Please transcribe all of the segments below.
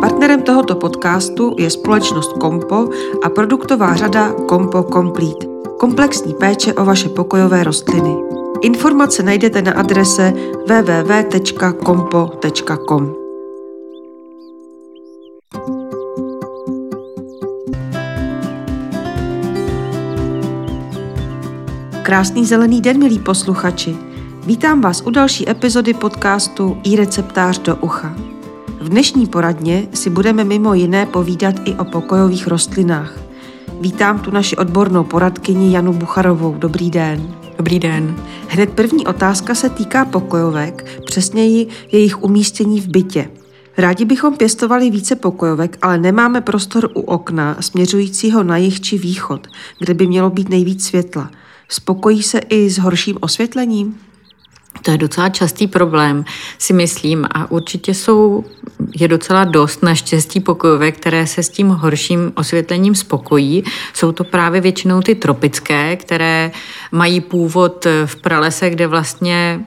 Partnerem tohoto podcastu je společnost Kompo a produktová řada Kompo Complete. Komplexní péče o vaše pokojové rostliny. Informace najdete na adrese www.kompo.com. Krásný zelený den, milí posluchači. Vítám vás u další epizody podcastu i receptář do ucha. V dnešní poradně si budeme mimo jiné povídat i o pokojových rostlinách. Vítám tu naši odbornou poradkyni Janu Bucharovou. Dobrý den. Dobrý den. Hned první otázka se týká pokojovek, přesněji jejich umístění v bytě. Rádi bychom pěstovali více pokojovek, ale nemáme prostor u okna směřujícího na jih či východ, kde by mělo být nejvíc světla. Spokojí se i s horším osvětlením? To je docela častý problém, si myslím, a určitě jsou, je docela dost naštěstí pokojové, které se s tím horším osvětlením spokojí. Jsou to právě většinou ty tropické, které mají původ v pralese, kde vlastně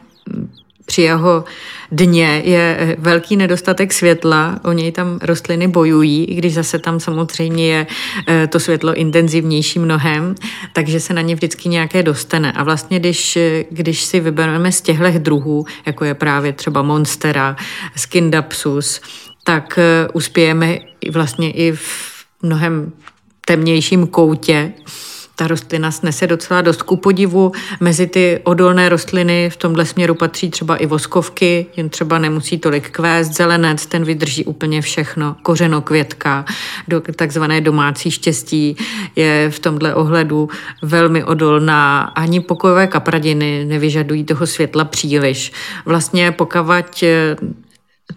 při jeho dně je eh, velký nedostatek světla, o něj tam rostliny bojují, i když zase tam samozřejmě je eh, to světlo intenzivnější mnohem, takže se na ně vždycky nějaké dostane. A vlastně, když, eh, když si vybereme z těchto druhů, jako je právě třeba Monstera, Skindapsus, tak uspějeme vlastně i v mnohem temnějším koutě ta rostlina snese docela dost ku podivu. Mezi ty odolné rostliny v tomhle směru patří třeba i voskovky, jen třeba nemusí tolik kvést. Zelenec, ten vydrží úplně všechno. Kořenokvětka, do, takzvané domácí štěstí je v tomhle ohledu velmi odolná. Ani pokojové kapradiny nevyžadují toho světla příliš. Vlastně pokavať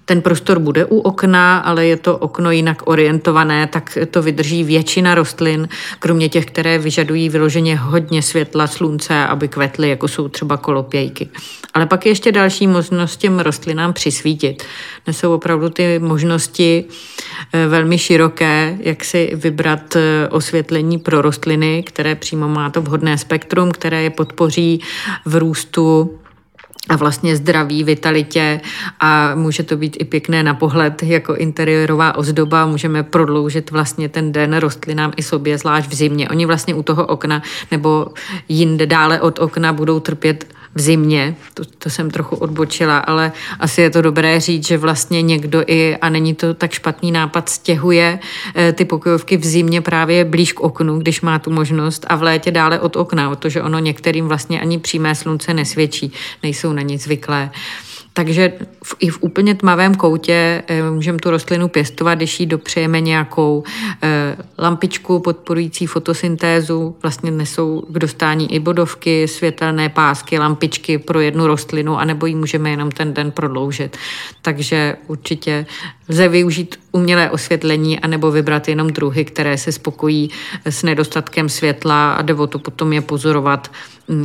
ten prostor bude u okna, ale je to okno jinak orientované, tak to vydrží většina rostlin, kromě těch, které vyžadují vyloženě hodně světla, slunce, aby kvetly, jako jsou třeba kolopějky. Ale pak je ještě další možnost těm rostlinám přisvítit. Dnes jsou opravdu ty možnosti eh, velmi široké, jak si vybrat eh, osvětlení pro rostliny, které přímo má to vhodné spektrum, které je podpoří v růstu a vlastně zdraví, vitalitě a může to být i pěkné na pohled jako interiorová ozdoba. Můžeme prodloužit vlastně ten den rostlinám i sobě, zvlášť v zimě. Oni vlastně u toho okna nebo jinde dále od okna budou trpět v zimě, to, to jsem trochu odbočila, ale asi je to dobré říct, že vlastně někdo i, a není to tak špatný nápad, stěhuje eh, ty pokojovky v zimě právě blíž k oknu, když má tu možnost a v létě dále od okna, protože ono některým vlastně ani přímé slunce nesvědčí, nejsou na nic zvyklé. Takže v, i v úplně tmavém koutě e, můžeme tu rostlinu pěstovat, když jí dopřejeme nějakou e, lampičku podporující fotosyntézu. Vlastně nesou k dostání i bodovky, světelné pásky, lampičky pro jednu rostlinu, anebo ji můžeme jenom ten den prodloužit. Takže určitě lze využít umělé osvětlení anebo vybrat jenom druhy, které se spokojí s nedostatkem světla a nebo to potom je pozorovat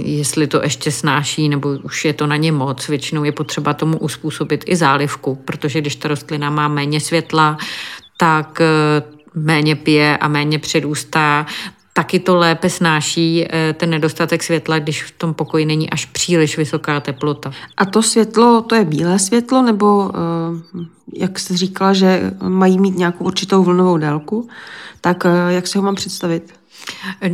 jestli to ještě snáší, nebo už je to na ně moc. Většinou je potřeba tomu uspůsobit i zálivku, protože když ta rostlina má méně světla, tak eh, méně pije a méně přirůstá, taky to lépe snáší eh, ten nedostatek světla, když v tom pokoji není až příliš vysoká teplota. A to světlo, to je bílé světlo, nebo eh, jak jsi říkala, že mají mít nějakou určitou vlnovou délku, tak jak si ho mám představit?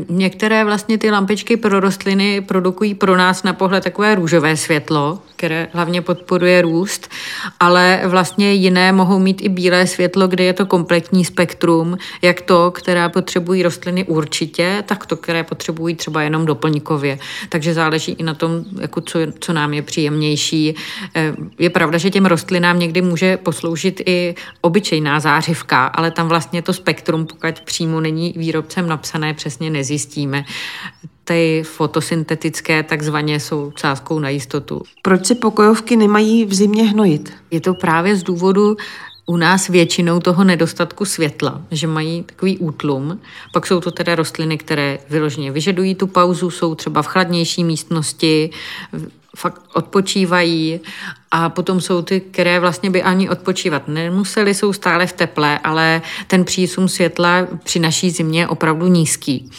Některé vlastně ty lampičky pro rostliny produkují pro nás na pohled takové růžové světlo, které hlavně podporuje růst, ale vlastně jiné mohou mít i bílé světlo, kde je to kompletní spektrum, jak to, které potřebují rostliny určitě, tak to, které potřebují třeba jenom doplňkově. Takže záleží i na tom, jako co, co nám je příjemnější. Eh, je pravda, že těm rostlinám někdy může posloužit i obyčejná zářivka, ale tam vlastně to spektrum, pokud přímo není výrobcem napsané, přesně nezjistíme ty fotosyntetické takzvaně jsou sázkou na jistotu. Proč se pokojovky nemají v zimě hnojit? Je to právě z důvodu u nás většinou toho nedostatku světla, že mají takový útlum. Pak jsou to teda rostliny, které vyloženě vyžadují tu pauzu, jsou třeba v chladnější místnosti, fakt odpočívají A potom jsou ty, které vlastně by ani odpočívat nemuseli, jsou stále v teple, ale ten přísun světla při naší zimě je opravdu nízký.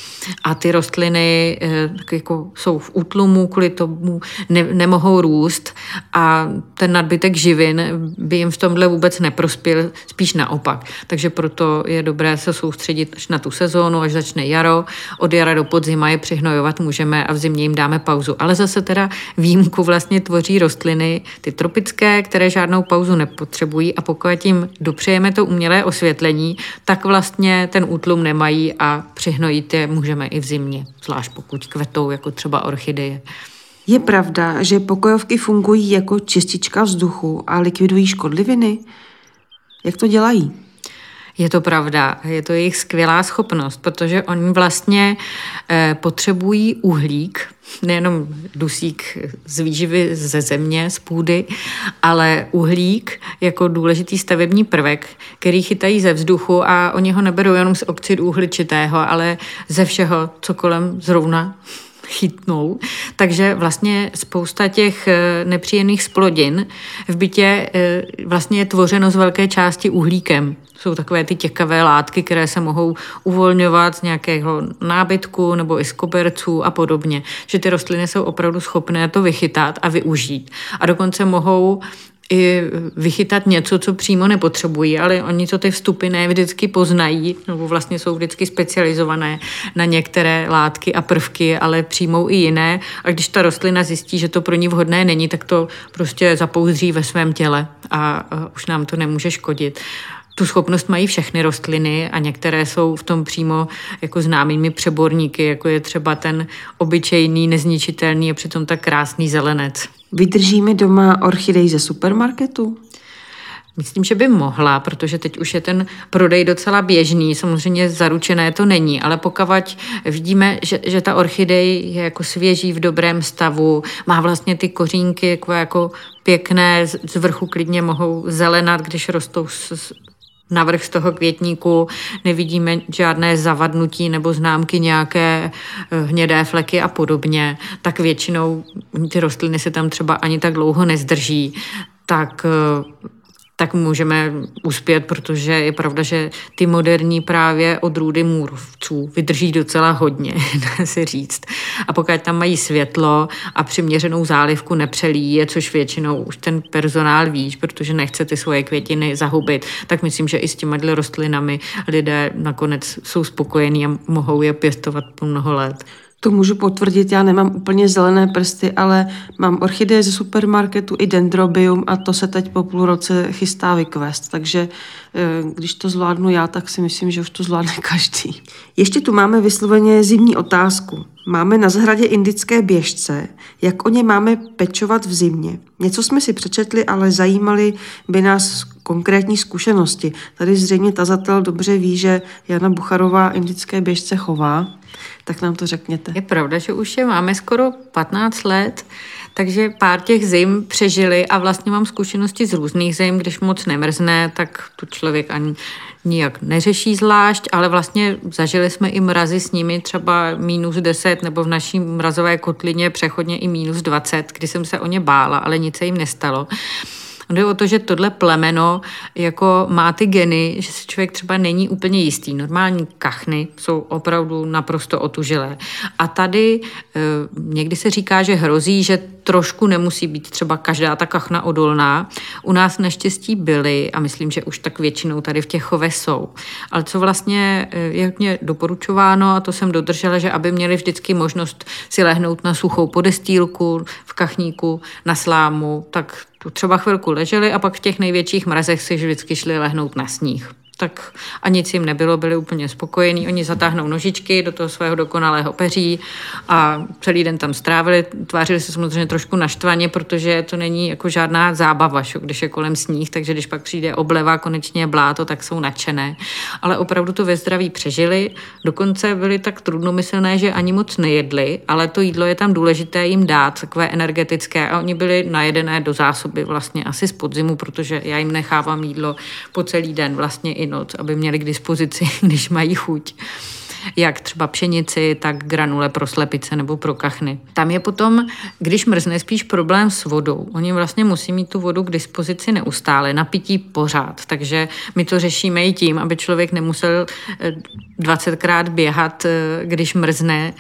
A ty rostliny eh, jako jsou v útlumu, kvůli tomu ne, nemohou růst a ten nadbytek živin by jim v tomhle vůbec neprospěl, spíš naopak. Takže proto je dobré se soustředit až na tu sezónu, až začne jaro. Od jara do podzima je přihnojovat můžeme a v zimě jim dáme pauzu. Ale zase teda výjimku vlastně tvoří rostliny, ty tropické, které žádnou pauzu nepotřebují a pokud jim dopřejeme to umělé osvětlení, tak vlastně ten útlum nemají a přihnojit je můžeme i v zimě, zvlášť pokud kvetou, jako třeba orchideje. Je pravda, že pokojovky fungují jako čistička vzduchu a likvidují škodliviny? Jak to dělají? Je to pravda, je to jejich skvělá schopnost, protože oni vlastně eh, potřebují uhlík, nejenom dusík z výživy ze země, z půdy, ale uhlík jako důležitý stavební prvek, který chytají ze vzduchu a oni ho neberou jenom z oxidu uhličitého, ale ze všeho, co kolem zrovna chytnou. Takže vlastně spousta těch eh, nepříjemných splodin v bytě eh, vlastně je tvořeno z velké části uhlíkem. Jsou takové ty těkavé látky, které se mohou uvolňovat z nějakého nábytku nebo i z koberců a podobně. Že ty rostliny jsou opravdu schopné to vychytat a využít. A dokonce mohou i vychytat něco, co přímo nepotřebují, ale oni to ty vstupy ne vždycky poznají, nebo vlastně jsou vždycky specializované na některé látky a prvky, ale přijmou i jiné. A když ta rostlina zjistí, že to pro ní vhodné není, tak to prostě zapouzří ve svém těle a už nám to nemůže škodit. Tu schopnost mají všechny rostliny a některé jsou v tom přímo jako známými přeborníky, jako je třeba ten obyčejný, nezničitelný a přitom tak krásný zelenec. Vydržíme doma orchidej ze supermarketu? Myslím, že by mohla, protože teď už je ten prodej docela běžný. Samozřejmě zaručené to není, ale pokud vidíme, že, že ta orchidej je jako svěží v dobrém stavu, má vlastně ty kořínky jako, jako pěkné, z vrchu klidně mohou zelenat, když rostou s, navrh z toho květníku, nevidíme žádné zavadnutí nebo známky nějaké eh, hnědé fleky a podobně, tak většinou ty rostliny se tam třeba ani tak dlouho nezdrží. Tak eh, tak můžeme uspět, protože je pravda, že ty moderní právě odrůdy můrovců vydrží docela hodně, dá se říct. A pokud tam mají světlo a přiměřenou zálivku nepřelíje, což většinou už ten personál ví, protože nechce ty svoje květiny zahubit, tak myslím, že i s těmi rostlinami lidé nakonec jsou spokojení a mohou je pěstovat po mnoho let. To můžu potvrdit, já nemám úplně zelené prsty, ale mám orchideje ze supermarketu i dendrobium a to se teď po půl roce chystá vykvést. Takže eh, když to zvládnu já, tak si myslím, že už to zvládne každý. Ještě tu máme vysloveně zimní otázku. Máme na zahradě indické běžce. Jak o ně máme pečovat v zimě? Něco jsme si přečetli, ale zajímali by nás konkrétní zkušenosti. Tady zřejmě tazatel dobře ví, že Jana Bucharová indické běžce chová tak nám to řekněte. Je pravda, že už je máme skoro 15 let, takže pár těch zim přežili a vlastně mám zkušenosti z různých zim, když moc nemrzne, tak tu člověk ani nijak neřeší zvlášť, ale vlastně zažili jsme i mrazy s nimi třeba minus 10 nebo v naší mrazové kotlině přechodně i minus 20, kdy jsem se o ně bála, ale nic se jim nestalo. Jde o to, že tohle plemeno jako má ty geny, že si člověk třeba není úplně jistý. Normální kachny jsou opravdu naprosto otužilé. A tady e, někdy se říká, že hrozí, že trošku nemusí být třeba každá ta kachna odolná. U nás naštěstí byly a myslím, že už tak většinou tady v těch chovech jsou. Ale co vlastně e, je mě doporučováno, a to jsem dodržela, že aby měli vždycky možnost si lehnout na suchou podestýlku v kachníku, na slámu, tak tu třeba chvilku leželi a pak v těch největších mrazech si vždycky šli lehnout na sníh tak a nic jim nebylo, byli úplně spokojení. Oni zatáhnou nožičky do toho svého dokonalého peří a celý den tam strávili. Tvářili se samozřejmě trošku naštvaně, protože to není jako žádná zábava, šo, když je kolem sníh, takže když pak přijde obleva, konečně bláto, tak jsou nadšené. Ale opravdu to ve zdraví přežili. Dokonce byli tak trudnomyslné, že ani moc nejedli, ale to jídlo je tam důležité jim dát, takové energetické. A oni byli najedené do zásoby vlastně asi z podzimu, protože já jim nechávám jídlo po celý den vlastně i noc, aby měli k dispozici, když mají chuť. jak třeba pšenici, tak granule pro slepice nebo pro kachny. Tam je potom, když mrzne, spíš problém s vodou. Oni vlastně musí mít tu vodu k dispozici neustále, napití pořád. Takže my to řešíme i tím, aby člověk nemusel 20krát eh, běhat, eh, když mrzne,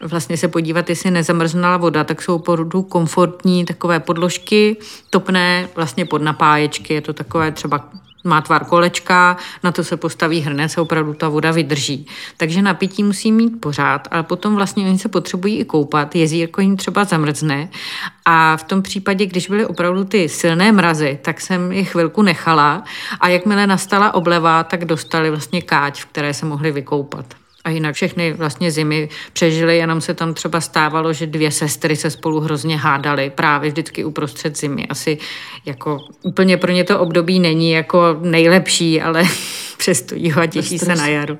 vlastně se podívat, jestli nezamrznala voda, tak jsou opravdu komfortní takové podložky, topné vlastně pod napáječky, je to takové třeba má tvar kolečka, na to se postaví hrnec a opravdu ta voda vydrží. Takže napití musí mít pořád, ale potom vlastně oni se potřebují i koupat, jezírko jim třeba zamrzne a v tom případě, když byly opravdu ty silné mrazy, tak jsem je chvilku nechala a jakmile nastala obleva, tak dostali vlastně káť, v které se mohli vykoupat. A jinak všechny vlastně zimy přežily, jenom se tam třeba stávalo, že dvě sestry se spolu hrozně hádaly právě vždycky uprostřed zimy. Asi jako úplně pro ně to období není jako nejlepší, ale přesto jího a těší se na jaru.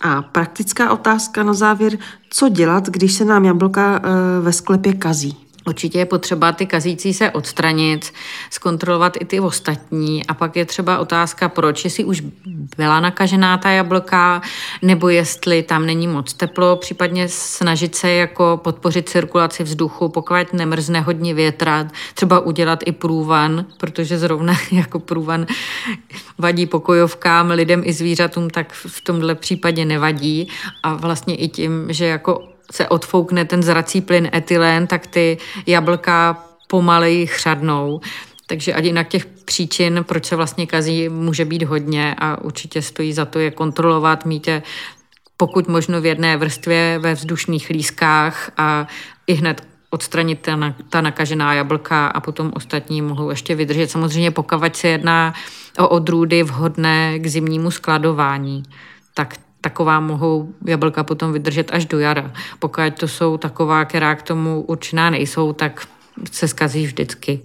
A praktická otázka na závěr, co dělat, když se nám jablka eh, ve sklepě kazí? Určitě je potřeba ty kazící se odstranit, zkontrolovat i ty ostatní. A pak je třeba otázka, proč, jestli už byla nakažená ta jablka, nebo jestli tam není moc teplo, případně snažit se jako podpořit cirkulaci vzduchu, pokud nemrzne hodně větra, třeba udělat i průvan, protože zrovna jako průvan vadí pokojovkám, lidem i zvířatům, tak v tomhle případě nevadí. A vlastně i tím, že jako se odfoukne ten zrací plyn etylén, tak ty jablka pomaleji chřadnou. Takže ať jinak těch příčin, proč se vlastně kazí, může být hodně a určitě stojí za to je kontrolovat, mít je pokud možno v jedné vrstvě ve vzdušných lískách a i hned odstranit ta, ta nakažená jablka a potom ostatní mohou ještě vydržet. Samozřejmě pokud se jedná o odrůdy vhodné k zimnímu skladování, tak taková mohou jablka potom vydržet až do jara. Pokud to jsou taková, která k tomu určená nejsou, tak se skazí vždycky.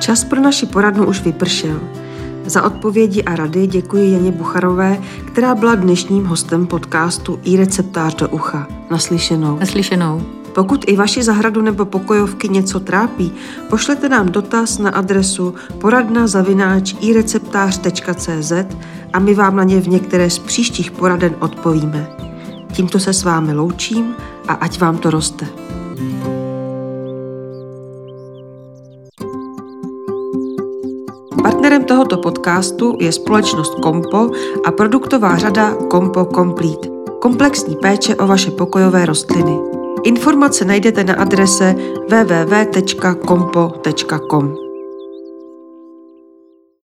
Čas pro naši poradnu už vypršel. Za odpovědi a rady děkuji Janě Bucharové, která byla dnešním hostem podcastu i receptář do ucha. Naslyšenou. Naslyšenou. Pokud i vaši zahradu nebo pokojovky něco trápí, pošlete nám dotaz na adresu poradna zavináč ireceptář.cz a my vám na ně v některé z příštích poraden odpovíme. Tímto se s vámi loučím a ať vám to roste. Partnerem tohoto podcastu je společnost Kompo a produktová řada Kompo Complete. Komplexní péče o vaše pokojové rostliny. Informace najdete na adrese www.kompo.com.